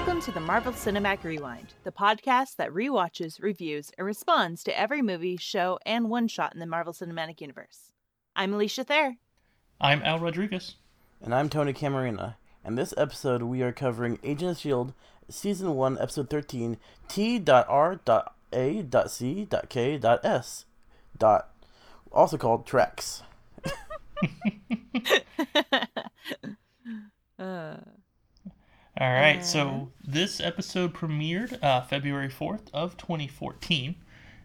Welcome to the Marvel Cinematic Rewind, the podcast that rewatches, reviews, and responds to every movie, show, and one shot in the Marvel Cinematic Universe. I'm Alicia Thayer. I'm Al Rodriguez. And I'm Tony Camarina. And this episode, we are covering Agent of S.H.I.E.L.D., Season 1, Episode 13, T.R.A.C.K.S. Dot, also called Tracks. uh. All right, so this episode premiered uh, February 4th of 2014.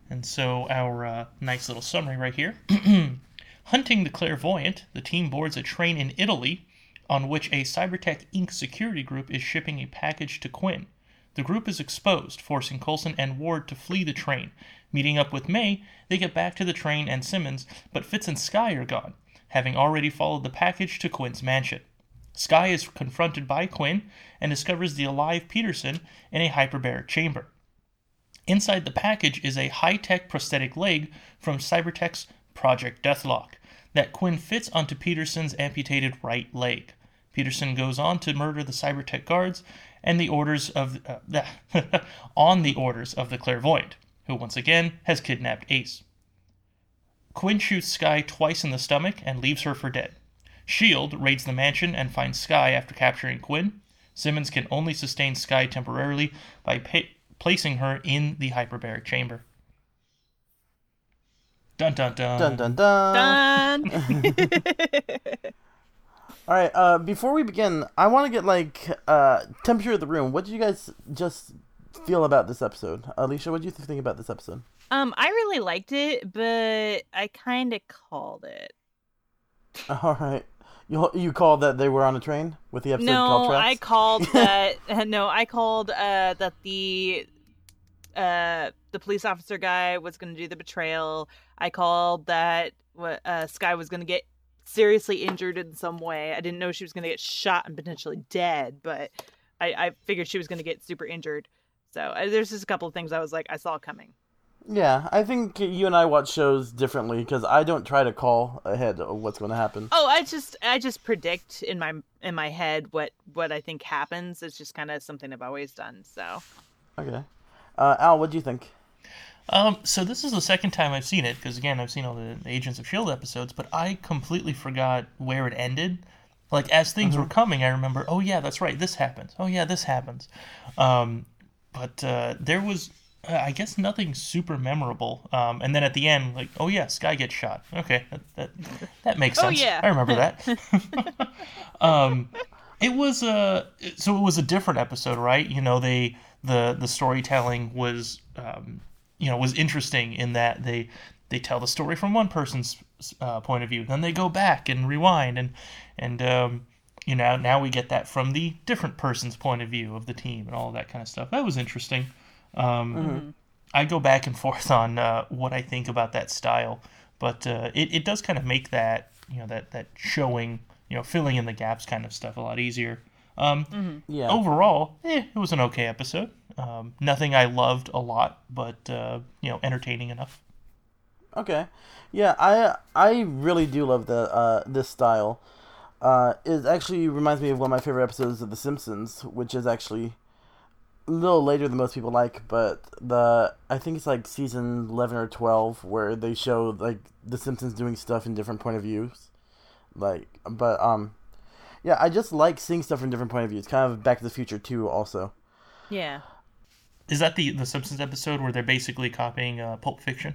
And so our uh, nice little summary right here. Hunting the clairvoyant, the team boards a train in Italy on which a Cybertek Inc. security group is shipping a package to Quinn. The group is exposed, forcing Coulson and Ward to flee the train. Meeting up with May, they get back to the train and Simmons, but Fitz and Skye are gone, having already followed the package to Quinn's mansion. Skye is confronted by Quinn and discovers the alive Peterson in a hyperbaric chamber. Inside the package is a high tech prosthetic leg from Cybertek's Project Deathlok that Quinn fits onto Peterson's amputated right leg. Peterson goes on to murder the Cybertek guards and the orders of uh, on the orders of the clairvoyant, who once again has kidnapped Ace. Quinn shoots Skye twice in the stomach and leaves her for dead. S.H.I.E.L.D. raids the mansion and finds Skye after capturing Quinn. Simmons can only sustain Skye temporarily by pa- placing her in the hyperbaric chamber. Dun dun dun. Dun dun dun. Done. All right. Uh, before we begin, I want to get like uh temperature of the room. What did you guys just feel about this episode? Alicia, what did you think about this episode? um, I really liked it, but I kind of called it. All right. You you called that they were on a train with the episode no, called Tracks? I called that. no, I called uh, that the uh, the police officer guy was going to do the betrayal. I called that uh, Skye was going to get seriously injured in some way. I didn't know she was going to get shot and potentially dead, but I, I figured she was going to get super injured. So uh, there's just a couple of things I was like I saw coming. Yeah, I think you and I watch shows differently because I don't try to call ahead of what's going to happen. Oh, I just I just predict in my in my head what what I think happens. It's just kind of something I've always done. So Okay. Uh, Al, what do you think? Um, so this is the second time I've seen it because again I've seen all the Agents of Shield episodes, but I completely forgot where it ended. Like as things were coming, I remember, oh yeah, that's right, this happens. Oh yeah, this happens. Um, but uh, there was, I guess, nothing super memorable. Um, and then at the end, like, oh yeah, Skye gets shot. Okay, that that, that makes Oh, sense. yeah. I remember that. um, it was a so it was a different episode, right? You know, they the the storytelling was um, you know was interesting in that they they tell the story from one person's uh, point of view, then they go back and rewind and and um, you know now we get that from the different person's point of view of the team and all that kind of stuff. That was interesting. Um, I go back and forth on uh, what I think about that style, but uh, it it does kind of make that you know that that showing you know filling in the gaps kind of stuff a lot easier. Um, Yeah. Overall, eh, it was an okay episode. Um, nothing I loved a lot, but uh, you know entertaining enough. Okay. Yeah, I I really do love the uh this style. Uh, it actually reminds me of one of my favorite episodes of The Simpsons, which is actually a little later than most people like, but the I think it's like season eleven or twelve where they show like The Simpsons doing stuff in different point of views. Like, but um, yeah, I just like seeing stuff from different point of views. Kind of Back to the Future too, also. yeah. Is that the the Simpsons episode where they're basically copying uh, Pulp Fiction?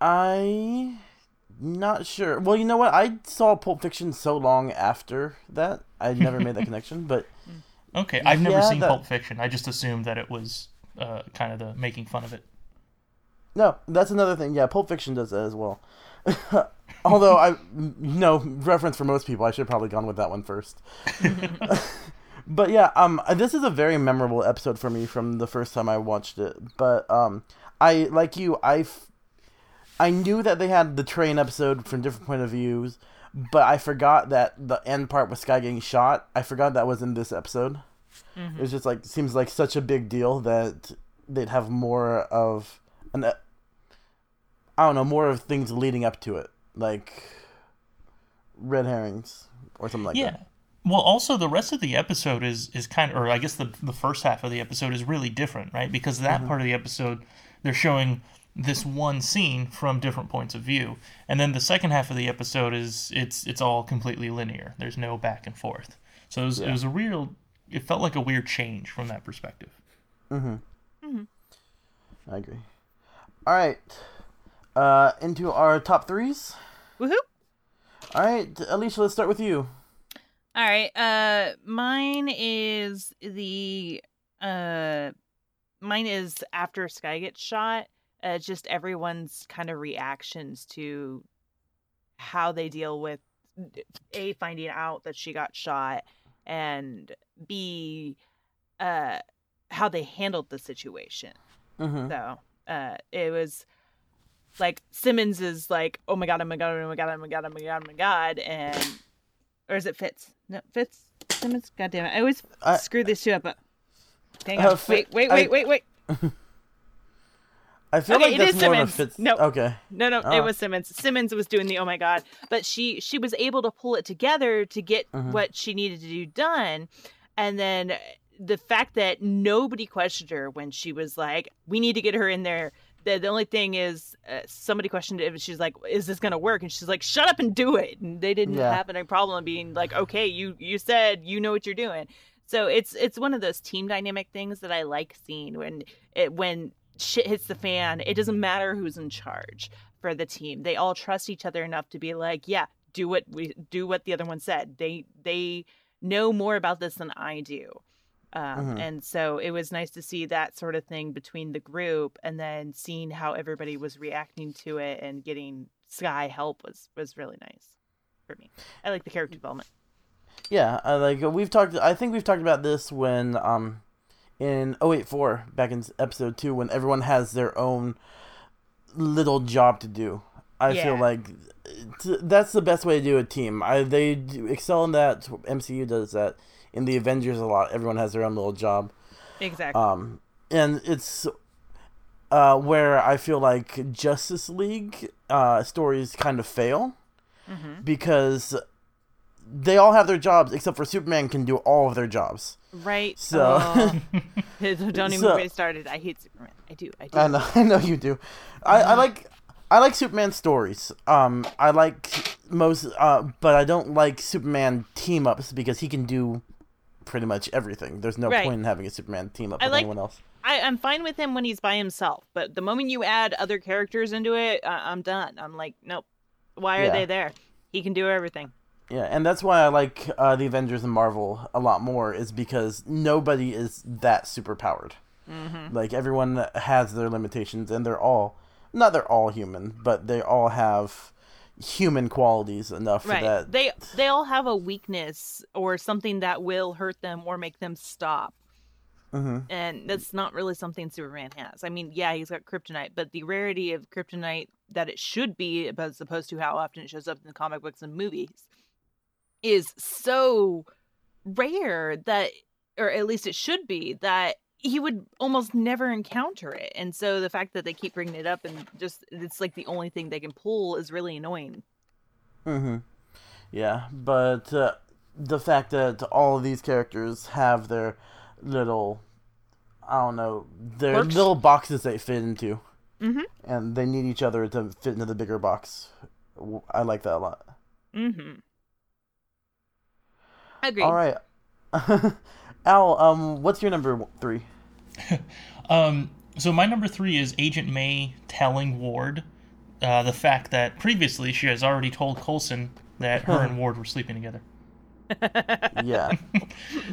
I not sure. Well, you know what? I saw Pulp Fiction so long after that, I never made that connection. But Okay, I've never Yeah, seen that- Pulp Fiction. I just assumed that it was uh, kind of the making fun of it. no, that's another thing. Yeah, Pulp Fiction does that as well. Although I, you know, reference for most people, I should have probably gone with that one first. but yeah, um, this is a very memorable episode for me from the first time I watched it. But um, I like you, I, I knew that they had the train episode from different point of views, but I forgot that the end part with Skye getting shot. I forgot that was in this episode. Mm-hmm. It was just like seems like such a big deal that they'd have more of an, uh, I don't know, more of things leading up to it, like red herrings or something like that. yeah. that. Well, also the rest of the episode is is kind of, or I guess the the first half of the episode is really different, right? Because that mm-hmm. part of the episode they're showing this one scene from different points of view, and then the second half of the episode is it's it's all completely linear. There's no back and forth. So it was, it was a real. It felt like a weird change from that perspective. Mm Mhm. Mm Mhm. I agree. All right, uh, into our top threes. Woohoo! All right, Alicia, let's start with you. All right. Uh, mine is the uh, mine is after Skye gets shot. Uh, just everyone's kind of reactions to how they deal with a finding out that she got shot, and b uh how they handled the situation. Mm-hmm. So uh, it was like Simmons is like, oh my god, oh my god, oh my god, oh my god, oh my god, oh my god, and or is it Fitz? No, Fitz Simmons. God damn it, I always I- screw these two up. But... Hang Uh, on, wait, wait, I- wait, wait, wait. I feel Okay, like it is Simmons. Fitz. No. Okay. No, no, Oh. it was Simmons. Simmons was doing the oh my god, but she she was able to pull it together to get Mhm. what she needed to do done, and then the fact that nobody questioned her when she was like, "We need to get her in there." The, the only thing is, uh, somebody questioned it. and She's like, "Is this gonna work?" And she's like, "Shut up and do it." And they didn't Yeah. have any problem being like, "Okay, you you said you know what you're doing." So it's it's one of those team dynamic things that I like seeing when it when shit hits the fan. It doesn't matter who's in charge for the team. They all trust each other enough to be like, yeah, do what we do what the other one said. They they know more about this than I do. Um, Mhm. And so it was nice to see that sort of thing between the group, and then seeing how everybody was reacting to it and getting Skye help was was really nice for me. I like the character development. Yeah, I like we've talked. I think we've talked about this when um in 084 back in episode two when everyone has their own little job to do. I feel like that's the best way to do a team. I they do excel in that. MCU does that. In the Avengers, a lot. Everyone has their own little job. Exactly. Um, and it's uh where I feel like Justice League uh stories kind of fail hmm because they all have their jobs except for Superman can do all of their jobs. Right. So- Oh. don't even So- get started. I hate Superman. I do. I do. I know, I know you do. I, I like I like Superman stories. Um, I like most, uh, but I don't like Superman team ups because he can do pretty much everything. There's no Right. point in having a Superman team up I with like- anyone else. I, I'm fine with him when he's by himself, but the moment you add other characters into it, I, I'm done. I'm like, nope. Why are Yeah. they there? He can do everything. Yeah, and that's why I like uh, the Avengers and Marvel a lot more. Is because nobody is that super powered. Mm-hmm. Like everyone has their limitations, and they're all not they're all human, but they all have human qualities enough Right. for that. They they all have a weakness or something that will hurt them or make them stop. hmm And that's not really something Superman has. I mean, yeah, he's got kryptonite, but the rarity of kryptonite that it should be, as opposed to how often it shows up in the comic books and movies, is so rare that, or at least it should be, that he would almost never encounter it. And so the fact that they keep bringing it up and just it's like the only thing they can pull is really annoying. hmm Yeah, but uh, the fact that all of these characters have their little, I don't know, their Quirks? little boxes they fit into, Mhm. and they need each other to fit into the bigger box. i like that a lot. Mm-hmm. Agreed. All right, Al, um, what's your number three? Um, so my number three is Agent May telling Ward uh, the fact that previously she has already told Coulson that her and Ward were sleeping together. Yeah,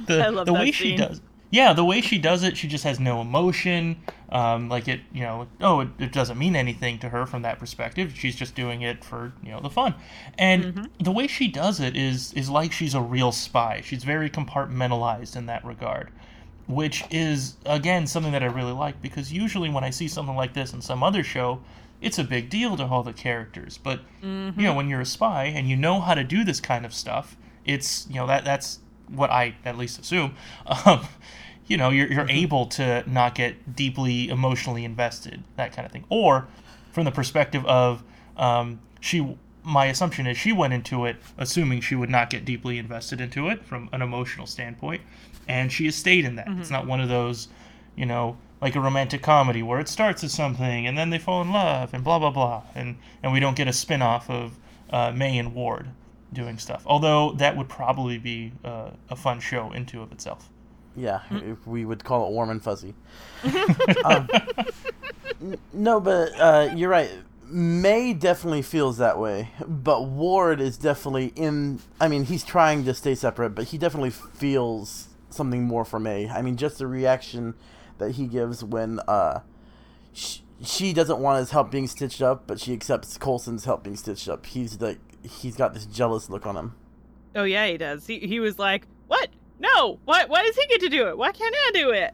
The I love the that way she does, yeah, the way she does it, she just has no emotion. Um, like it, you know, oh, it, it, doesn't mean anything to her from that perspective. She's just doing it for you know the fun, and mm-hmm. the way she does it is is like she's a real spy. She's very compartmentalized in that regard, which is again something that I really like because usually when I see something like this in some other show, it's a big deal to all the characters. But mm-hmm. you know, when you're a spy and you know how to do this kind of stuff, it's you know that that's what I at least assume. Um, you know, you're you're mm-hmm. able to not get deeply emotionally invested, that kind of thing. Or from the perspective of um, she, my assumption is she went into it assuming she would not get deeply invested into it from an emotional standpoint, and she has stayed in that. Mm-hmm. It's not one of those, you know, like a romantic comedy where it starts as something and then they fall in love and blah blah blah, and and we don't get a spin off of uh, May and Ward doing stuff. Although that would probably be uh, a fun show into of itself. Yeah, mm. we would call it warm and fuzzy. um, no, but uh, you're right. May definitely feels that way, but Ward is definitely in. I mean, he's trying to stay separate, but he definitely feels something more for May. I mean, just the reaction that he gives when uh, she, she doesn't want his help being stitched up, but she accepts Coulson's help being stitched up. He's like, he's got this jealous look on him. Oh yeah, he does. He he was like, "What? No! Why why does he get to do it? Why can't I do it?"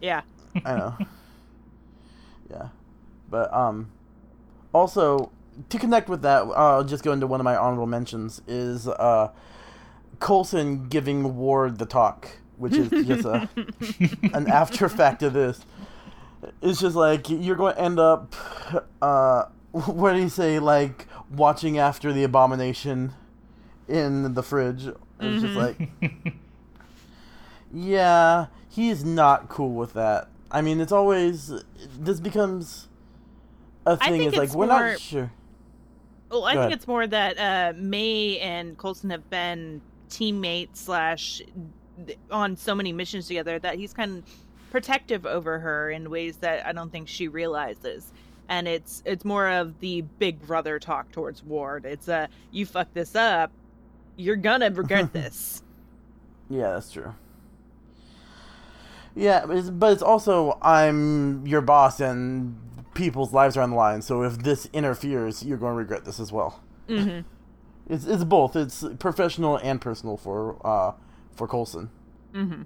Yeah. I know. Yeah, but um, also to connect with that, I'll just go into one of my honorable mentions is uh, Coulson giving Ward the talk, which is just a an after effect of this. It's just like you're going to end up, uh, what do you say, like watching after the abomination in the fridge. It's mm-hmm. just like, yeah, he's not cool with that. I mean, it's always this becomes a thing. It's like we're not sure. Well, I Go think ahead. it's more that uh, May and Coulson have been teammates slash on so many missions together that he's kind of protective over her in ways that I don't think she realizes and it's it's more of the big brother talk towards Ward. It's a you fuck this up, you're gonna regret this. yeah, that's true. Yeah, but it's, but it's also I'm your boss and people's lives are on the line. So if this interferes, you're going to regret this as well. Mm-hmm. It's it's both. It's professional and personal for uh for Coulson. Mm-hmm.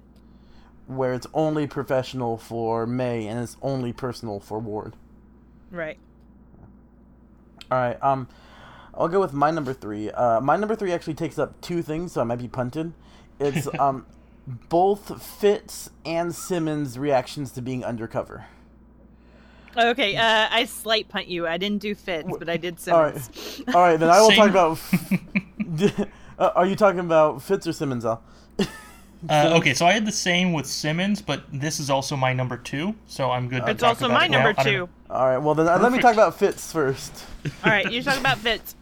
Where it's only professional for May and it's only personal for Ward. Right. All right. Um, I'll go with my number three. Uh, my number three actually takes up two things, so I might be punted. It's um, both Fitz and Simmons' reactions to being undercover. Okay, uh, I slight punt you. I didn't do Fitz, but I did Simmons. All right, All right then I will Same. talk about. uh, are you talking about Fitz or Simmons, Al? Uh, okay, so I had the same with Simmons, but this is also my number two, so I'm good. It's also my number two. All right, well then Perfect. let me talk about Fitz first. All right, you talk about Fitz.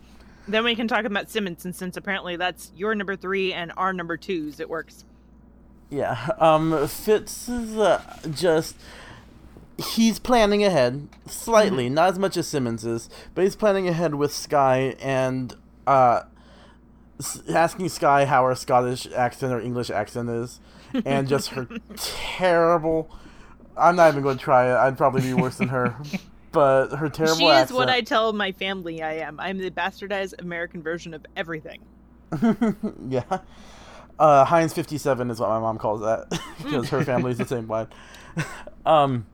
Then we can talk about Simmons, and since apparently that's your number three and our number twos, it works. Yeah, um, Fitz is uh, just he's planning ahead slightly, mm-hmm. not as much as Simmons is, but he's planning ahead with Skye and uh, asking Skye how her Scottish accent or English accent is, and just her terrible. I'm not even going to try it. I'd probably be worse than her. But her terrible She is what I tell my family I am. I'm the bastardized American version of everything. yeah. Uh, Heinz 57 is what my mom calls that because her family's the same one. Um,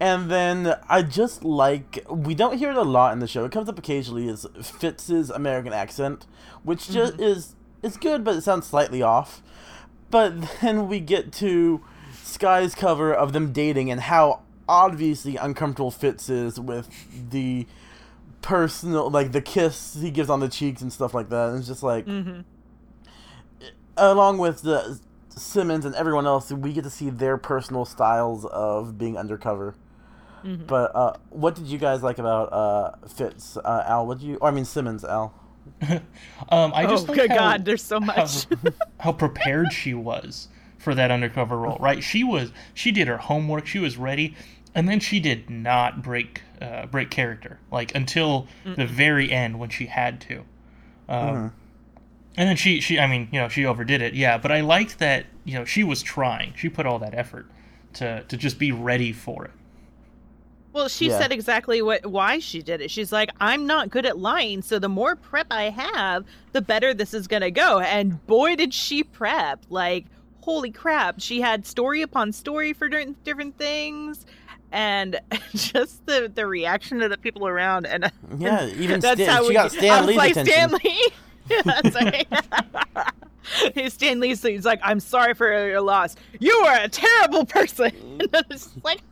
and then I just like we don't hear it a lot in the show. It comes up occasionally as Fitz's American accent, which just mm-hmm. is it's good, but it sounds slightly off. But then we get to Skye's cover of them dating and how obviously uncomfortable Fitz is with the personal like the kiss he gives on the cheeks and stuff like that. And it's just like mm-hmm. along with the Simmons and everyone else, we get to see their personal styles of being undercover. Mm-hmm. But uh, what did you guys like about uh, Fitz, uh, Al? What did you? Or, I mean Simmons, Al. um, I just oh, good how, God, there's so much. how, how prepared she was for that undercover role, right? She was. She did her homework. She was ready, and then she did not break uh, break character like until mm the very end when she had to. Um, mm And then she, she, I mean, you know, she overdid it, yeah. But I liked that you know she was trying. She put all that effort to to just be ready for it. Well, she Yeah. said exactly what why she did it. She's like, "I'm not good at lying, so the more prep I have, the better this is gonna go." And boy, did she prep! Like, holy crap, she had story upon story for different different things, and just the the reaction of the people around. And Yeah, even that's Stan, how she we, got Stan Lee's like, attention. Stan Lee. That's like, Hey, Stan Lee, so he's like, I'm sorry for your loss. You are a terrible person. And it's like,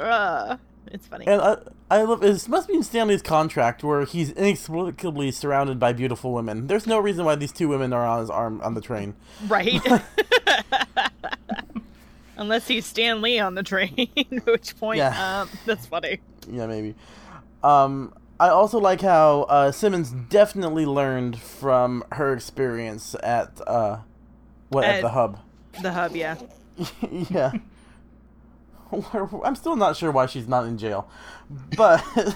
uh, it's funny. And I, I love it must be in Stan Lee's contract where he's inexplicably surrounded by beautiful women. There's no reason why these two women are on his arm on the train. Right. Unless he's Stan Lee on the train, at which point, Yeah. um, that's funny. Yeah, maybe. Um, I also like how uh, Simmons definitely learned from her experience at uh, what at At- the hub. The hub, yeah. yeah. I'm still not sure why she's not in jail, but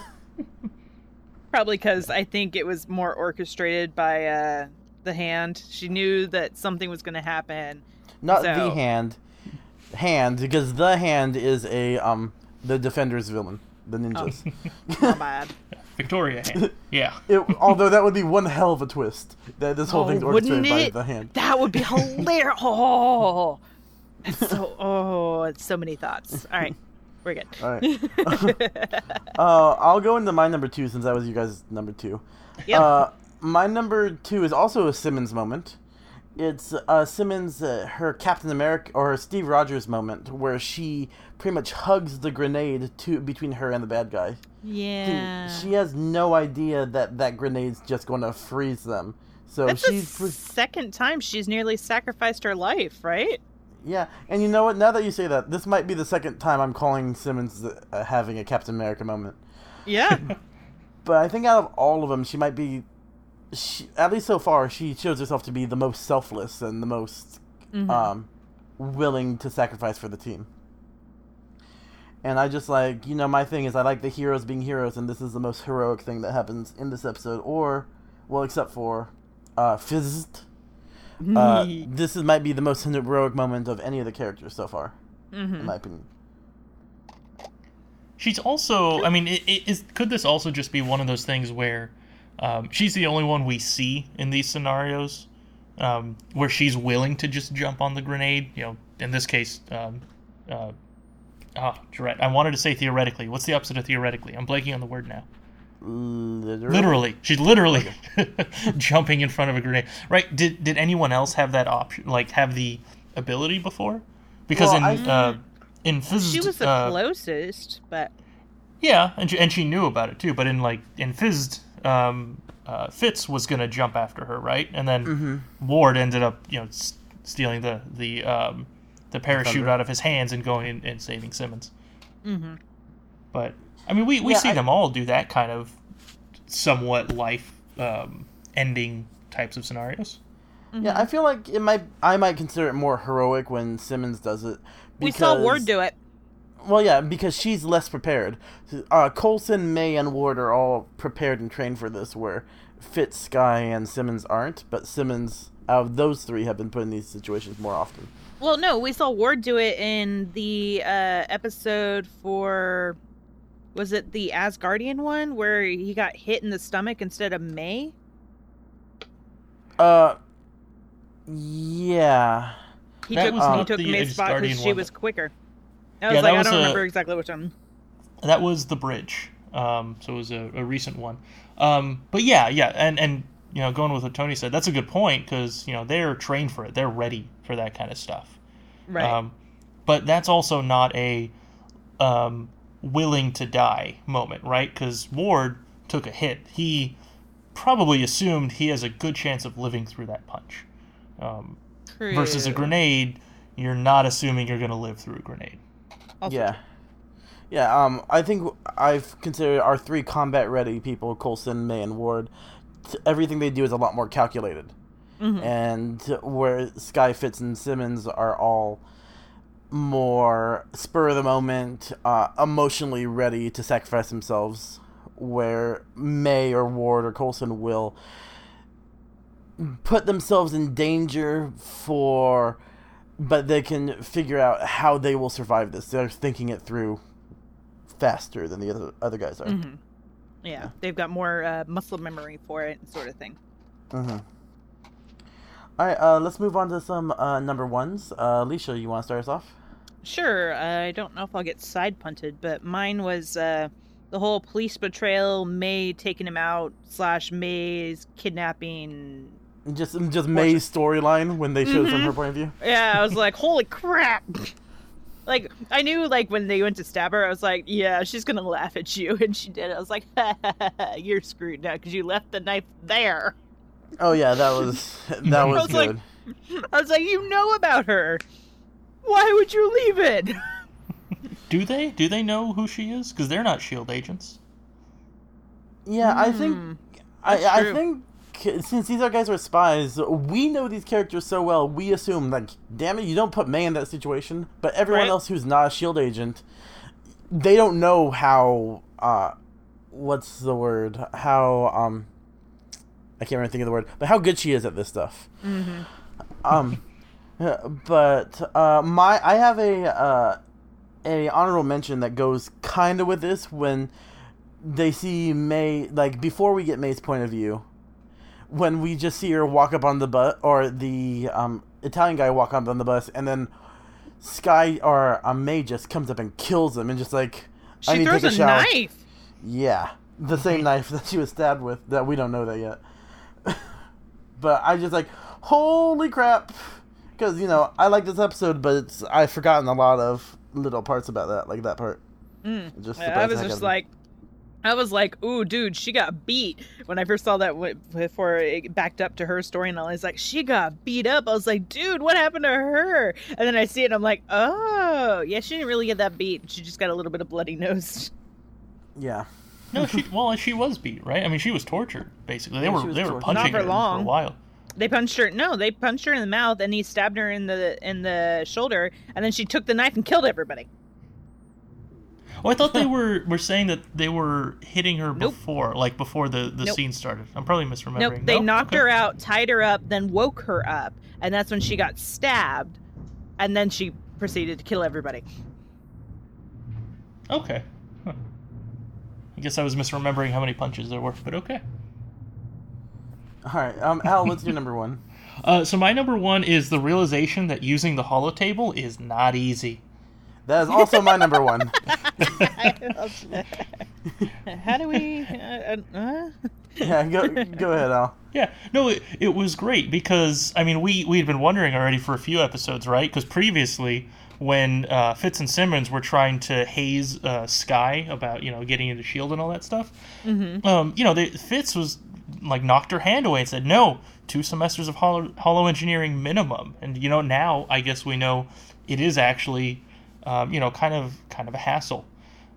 Probably because I think it was more orchestrated by uh, the hand. She knew that something was going to happen. not So- the hand. Hand because the hand is a um the defender's villain, the ninjas. Not bad. Victoria hand. Yeah. It, although that would be one hell of a twist. That this whole Oh, thing's wouldn't orchestrated by it? the hand. That would be hilarious. Oh, that's so. Oh, so many thoughts. All right, we're good. All right. uh, I'll go into my number two since that was you guys' number two. Yep. Uh, my number two is also a Simmons moment. It's uh, Simmons, uh, her Captain America or Steve Rogers moment, where she pretty much hugs the grenade to between her and the bad guy. Yeah. She has no idea that that grenade's just going to freeze them. So That's the she's pre- second time she's nearly sacrificed her life, right? Yeah, and you know what? Now that you say that, this might be the second time I'm calling Simmons uh, having a Captain America moment. Yeah. But I think out of all of them, she might be, she, at least so far, she shows herself to be the most selfless and the most Mhm. um, willing to sacrifice for the team. And I just like, you know, my thing is I like the heroes being heroes, and this is the most heroic thing that happens in this episode, or, well, except for uh, FZZT. Uh, this is, might be the most heroic moment of any of the characters so far, Mhm. in my opinion. She's also. I mean, it, it is. Could this also just be one of those things where um, she's the only one we see in these scenarios um, where she's willing to just jump on the grenade? You know, in this case, um, uh, ah, Jarrett, I wanted to say theoretically. What's the opposite of theoretically? I'm blanking on the word now. Literally. Literally, she's literally jumping in front of a grenade. Right? Did did anyone else have that option? Like have the ability before? Because Well, in I- uh, in FZZT, She was the uh, closest, but yeah, and she, and she knew about it too. But in like in FZZT, um, uh, Fitz was gonna jump after her, right? And then Mm-hmm. Ward ended up, you know, s- stealing the the um, the parachute Thunder. out of his hands and going in, and saving Simmons. Mhm. But I mean, we, we Yeah, see I- them all do that kind of somewhat life um, ending types of scenarios. Yeah, I feel like it might. I might consider it more heroic when Simmons does it. we saw Ward do it. Well, yeah, because she's less prepared. Uh, Coulson, May, and Ward are all prepared and trained for this, where Fitz, Skye, and Simmons aren't. But Simmons, out of those three, have been put in these situations more often. Well, no, we saw Ward do it in the uh, episode for. Was it the Asgardian one where he got hit in the stomach instead of May? Uh, yeah. He That took was he took the May's spot because she was quicker. I Yeah, was that like, was I don't a- remember exactly which one. That was the bridge, um, so it was a, a recent one. Um, but yeah, yeah, and and you know, going with what Tony said, that's a good point because you know they're trained for it, they're ready for that kind of stuff. Right. Um, but that's also not a um, willing to die moment, right? Because Ward took a hit. He probably assumed he has a good chance of living through that punch. Um, versus a grenade, you're not assuming you're going to live through a grenade. Also yeah. Yeah, um, I think I've considered our three combat ready people, Coulson, May, and Ward. Everything they do is a lot more calculated. Mhm. and where Skye Fitz and Simmons are all more spur of the moment, uh, emotionally ready to sacrifice themselves, where May or Ward or Coulson will put themselves in danger for but they can figure out how they will survive this. They're thinking it through faster than the other other guys are. Mhm. Yeah, they've got more uh, muscle memory for it, sort of thing. Mm-hmm. All right, uh, let's move on to some uh, number ones. Uh, Alicia, you want to start us off? Sure, I don't know if I'll get side punted, but mine was uh, the whole police betrayal, May taking him out, slash May's kidnapping. Just just May's storyline when they showed from her point of view. Yeah, I was like, holy crap! Like, I knew, like, when they went to stab her, I was like, yeah, she's gonna laugh at you, and she did. I was like, you're screwed now because you left the knife there. Oh yeah, that was that was, was like- good. I was like, you know about her. Why would you leave it? Do they? Do they know who she is? Because they're not Shield agents. yeah, I think Hmm, I I true. think since these are guys who are spies, we know these characters so well. We assume like, damn it, you don't put May in that situation. But everyone Right. else who's not a Shield agent, they don't know how. uh What's the word? How um. I can't remember think of the word, but how good she is at this stuff. Mm-hmm. Um, yeah, but uh, my I have a uh, a honorable mention that goes kind of with this when they see May like before we get May's point of view, when we just see her walk up on the bus or the um, Italian guy walk up on the bus and then Skye or um, May just comes up and kills him and just like I She need to throws take a a shower. knife. Yeah, the same knife that she was stabbed with. That we don't know that yet. but I just like, holy crap, because you know I like this episode, but it's I've forgotten a lot of little parts about that, like that part. Mm. Just I was just out of me. like, I was like, ooh, dude, she got beat. When I first saw that w- before it backed up to her story, and I was like, she got beat up. I was like, dude, what happened to her? And then I see it, and I'm like, oh, yeah, she didn't really get that beat. She just got a little bit of bloody nose. yeah, No, she well, she was beat, right? I mean, she was tortured basically. They Yeah, were she was they were tortured. punching Not for her long. for a while. They punched her. No, they punched her in the mouth, and he stabbed her in the in the shoulder, and then she took the knife and killed everybody. Oh, I thought they were were saying that they were hitting her Nope. before, like before the the Nope. scene started. I'm probably misremembering. Nope, they No? knocked Okay. her out, tied her up, then woke her up, and that's when she got stabbed, and then she proceeded to kill everybody. Okay. Huh. I guess I was misremembering how many punches there were, but okay. All right. Um, Al, what's your number one? Uh, so my number one is the realization that using the holotable is not easy. That is also my number one. How do we? Uh, uh, Yeah, go go ahead, Al. Yeah, no, it, it was great because I mean we we had been wondering already for a few episodes, right? Because previously, when uh, Fitz and Simmons were trying to haze uh, Skye about you know getting into Shield and all that stuff, um, you know, they, Fitz was like knocked her hand away and said no, two semesters of hollow, hollow engineering minimum, and you know now I guess we know it is actually um, you know kind of kind of a hassle.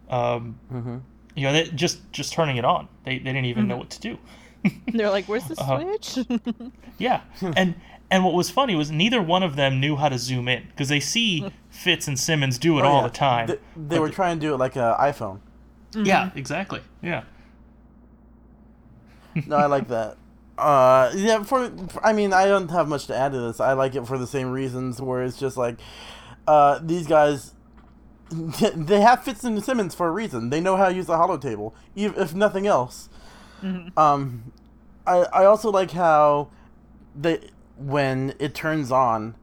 Um, Mhm. You know, they, just just turning it on, they, they didn't even know what to do. they're like, "Where's the Uh-huh. switch?" Yeah, and and what was funny was neither one of them knew how to zoom in because they see Fitz and Simmons do it Oh, all yeah. the time. They, they were the- trying to do it like an iPhone. Yeah, exactly. Yeah. No, I like that. Uh, yeah. For, for- I mean, I don't have much to add to this. I like it for the same reasons. Where it's just like, uh, these guys, they have Fitz and Simmons for a reason. They know how to use the holotable, ev- if nothing else. Um, I I also like how they when it turns on.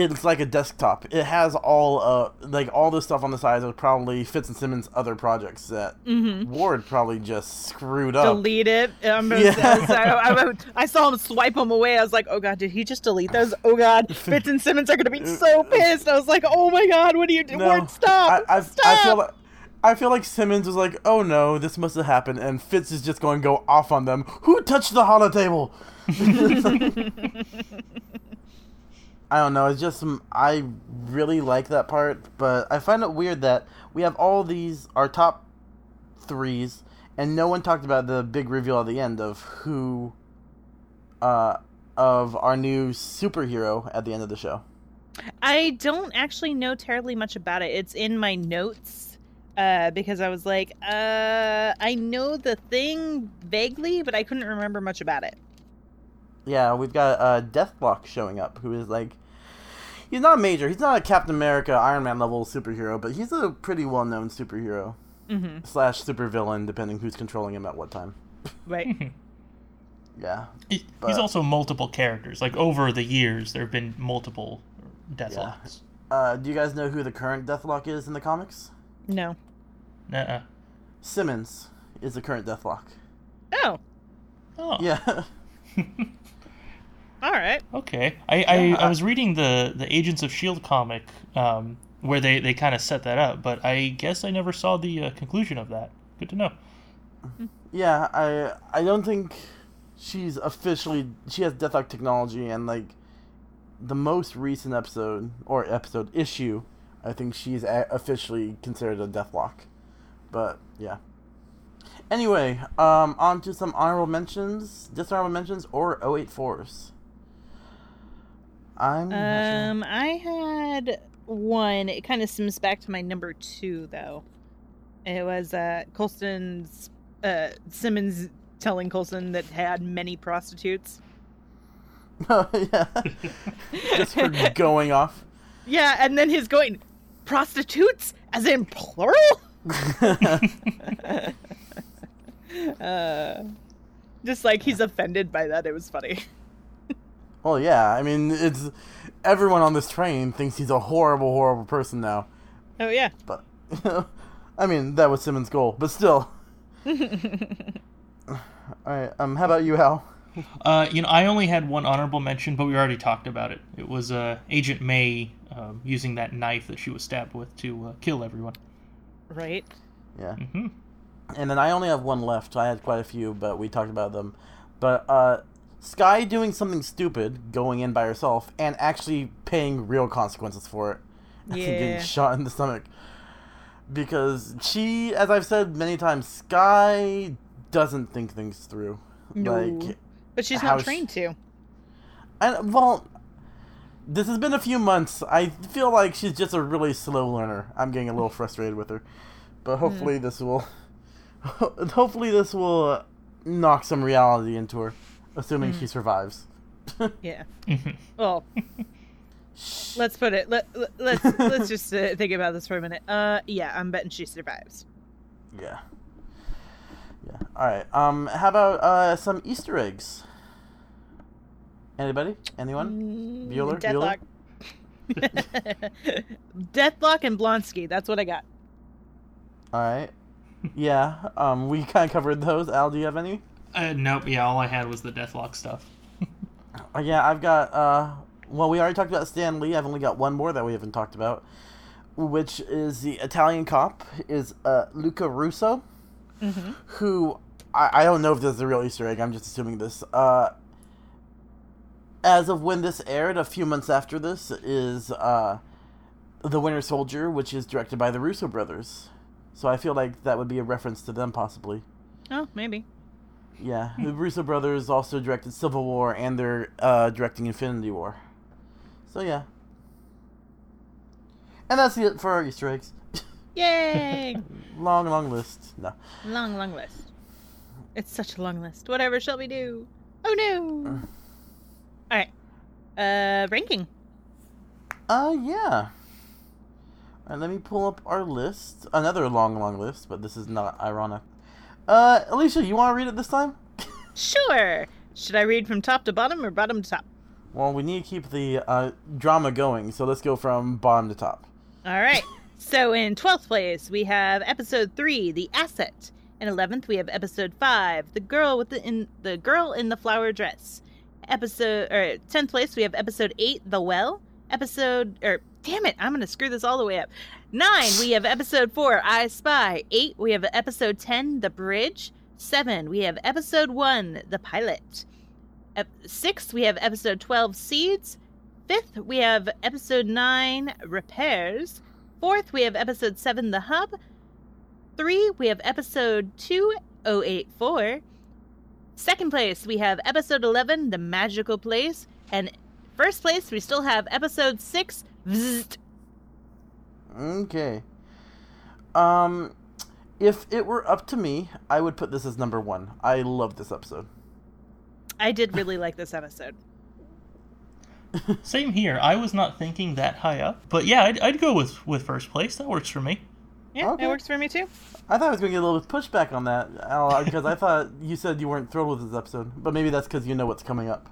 It's like a desktop. It has all uh like all the stuff on the sides of probably Fitz and Simmons' other projects that Ward probably just screwed up. delete it. Um, Yeah. so I, I, I saw him swipe them away. I was like, "Oh God, did he just delete those? Oh God, Fitz and Simmons are gonna be so pissed." I was like, "Oh my God, what are you doing? Ward, stop! I, I, stop!" I feel like I feel like Simmons was like, "Oh no, this must have happened," and Fitz is just going to go off on them. Who touched the holotable? I don't know. It's just some- I really like that part, but I find it weird that we have all these our top threes, and no one talked about the big reveal at the end of who, uh, of our new superhero at the end of the show. I don't actually know terribly much about it. It's in my notes uh, because I was like, uh, I know the thing vaguely, but I couldn't remember much about it. Yeah, we've got uh, Deathlok showing up, who is like, he's not a major, he's not a Captain America, Iron Man level superhero, but he's a pretty well known superhero Mm-hmm. slash supervillain, depending who's controlling him at what time. Right. Yeah, He- But- He's also multiple characters. Like over the years, there have been multiple Deathloks. uh, do you guys know who the current Deathlok is in the comics? no. Nuh-uh. Simmons is the current Deathlok. Oh. Oh. Yeah, All right. Okay. I, I, Yeah, I I- was reading the, the Agents of S.H.I.E.L.D. comic um, where they, they kind of set that up, but I guess I never saw the uh, conclusion of that. Good to know. yeah. I I don't think she's officially she has Deathlok technology, and like the most recent episode or episode issue, I think she's a- officially considered a Deathlok. But yeah. Anyway, um, on to some honorable mentions, dishonorable mentions, or 084s. I'm not sure. Um, I had one. It kind of sims back to my number two, though. It was uh, Coulson's uh, Simmons telling Coulson that had many prostitutes. Oh yeah. Just for going off. Yeah, and then his going, prostitutes, as in plural. uh, just like he's offended by that. It was funny. Well, yeah. I mean, it's everyone on this train thinks he's a horrible, horrible person now. Oh yeah. But I mean, that was Simmons' goal. But still. All right. Um. How about you, Al? Uh, you know, I only had one honorable mention, but we already talked about it. It was uh, Agent May um, using that knife that she was stabbed with to uh, kill everyone. Right. Yeah. hmm And then I only have one left. I had quite a few, but we talked about them. But uh, Skye doing something stupid, going in by herself, and actually paying real consequences for it. Yeah. getting shot in the stomach. Because she, as I've said many times, Skye doesn't think things through. No. Like, But she's not trained to. and well, this has been a few months. I feel like she's just a really slow learner. I'm getting a little frustrated with her, but hmm. hopefully this will, hopefully this will knock some reality into her, assuming she survives. Yeah. Well, let's put it. Let, let let's let's just uh, think about this for a minute. Uh, yeah, I'm betting she survives. Yeah. Yeah. All right. Um. How about uh some Easter eggs? Anybody? Anyone? Mm, Bueller? Deathlok. Deathlok and Blonsky. That's what I got. All right. Yeah. Um. We kind of covered those. Al, do you have any? Uh, nope. Yeah, all I had was the Deathlok stuff. Uh, yeah, I've got. Uh. Well, we already talked about Stan Lee. I've only got one more that we haven't talked about, which is the Italian cop is uh Luca Russo. Mm-hmm. who I, I don't know if this is a real Easter egg. I'm just assuming this. Uh, as of when this aired, a few months after this, is uh, the Winter Soldier, which is directed by the Russo brothers. So I feel like that would be a reference to them, possibly. Oh, maybe. Yeah, the Russo brothers also directed Civil War, and they're uh, directing Infinity War. So yeah, and that's it for our Easter eggs. Yay! long, long list. No. long, long list. It's such a long list. Whatever shall we do? Oh no! All right. Uh, ranking. Uh, yeah. Alright, let me pull up our list. Another long, long list, but this is not ironic. Uh, Alicia, you want to read it this time? Sure. Should I read from top to bottom or bottom to top? Well, we need to keep the uh, drama going, so let's go from bottom to top. All right. so in 12th place, we have episode 3, The Asset. In 11th, we have episode 5, The Girl with the in the Girl in the Flower Dress. Episode or 10th place, we have episode 8, The Well. Episode or damn it, I'm going to screw this all the way up. 9, we have episode 4, I Spy. 8, we have episode 10, The Bridge. 7, we have episode 1, The Pilot. Ep- 6, we have episode 12, Seeds. Fifth, we have episode 9, Repairs. Fourth, we have episode 7, The Hub. Three, we have episode 2084. Second place, we have episode 11, The Magical Place. And first place, we still have episode 6, FZZT. Okay. Um, if it were up to me, I would put this as number one. I love this episode. I did really like this episode. Same here. I was not thinking that high up, but yeah, I'd, I'd go with with first place. That works for me. Yeah, Okay. it works for me too. I thought I was going to get a little bit pushback on that because I thought you said you weren't thrilled with this episode, but maybe that's because you know what's coming up.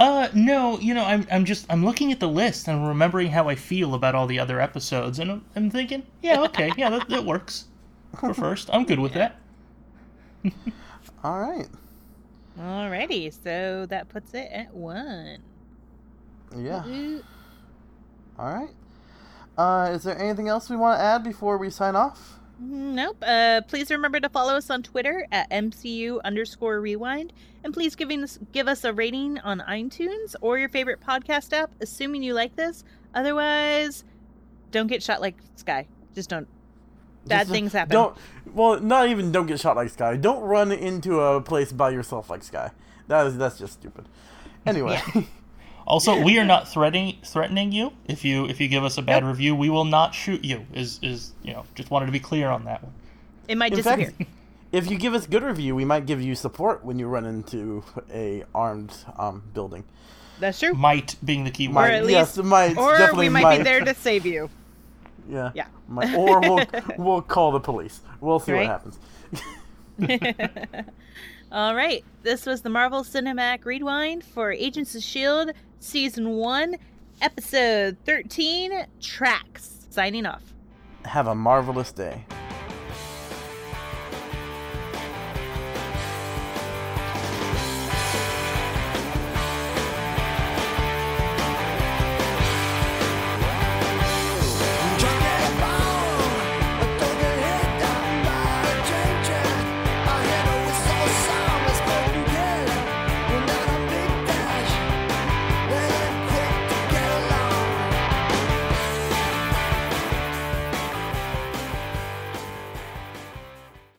Uh, no, you know, I'm I'm just I'm looking at the list and remembering how I feel about all the other episodes, and I'm, I'm thinking, yeah, okay, yeah, that, that works for first. I'm good with that. All right. Alrighty, so that puts it at one. Yeah. Ooh. All right. Uh, is there anything else we want to add before we sign off? Nope. Uh, please remember to follow us on Twitter at MCU underscore rewind. And please giving us, give us a rating on iTunes or your favorite podcast app, assuming you like this. Otherwise, don't get shot like Skye. Just don't. Bad Just, things happen. Don't. Well, not even don't get shot like Skye. Don't run into a place by yourself like Skye. That is that's just stupid. Anyway. Also, we are not threatening threatening you. If you if you give us a bad review, we will not shoot you. Is is you know just wanted to be clear on that one. It might In disappear. fact, if you give us good review, we might give you support when you run into a armed um, building. That's true. Might being the key Or word. at yes, least- might. or definitely we might, might be there to save you. Yeah. Yeah. Might. Or we'll we'll call the police. We'll see Right. what happens. All right. This was the Marvel Cinematic Rewind for Agents of S.H.I.E.L.D. Season 1, Episode 13 Tracks. Signing off. Have a marvelous day.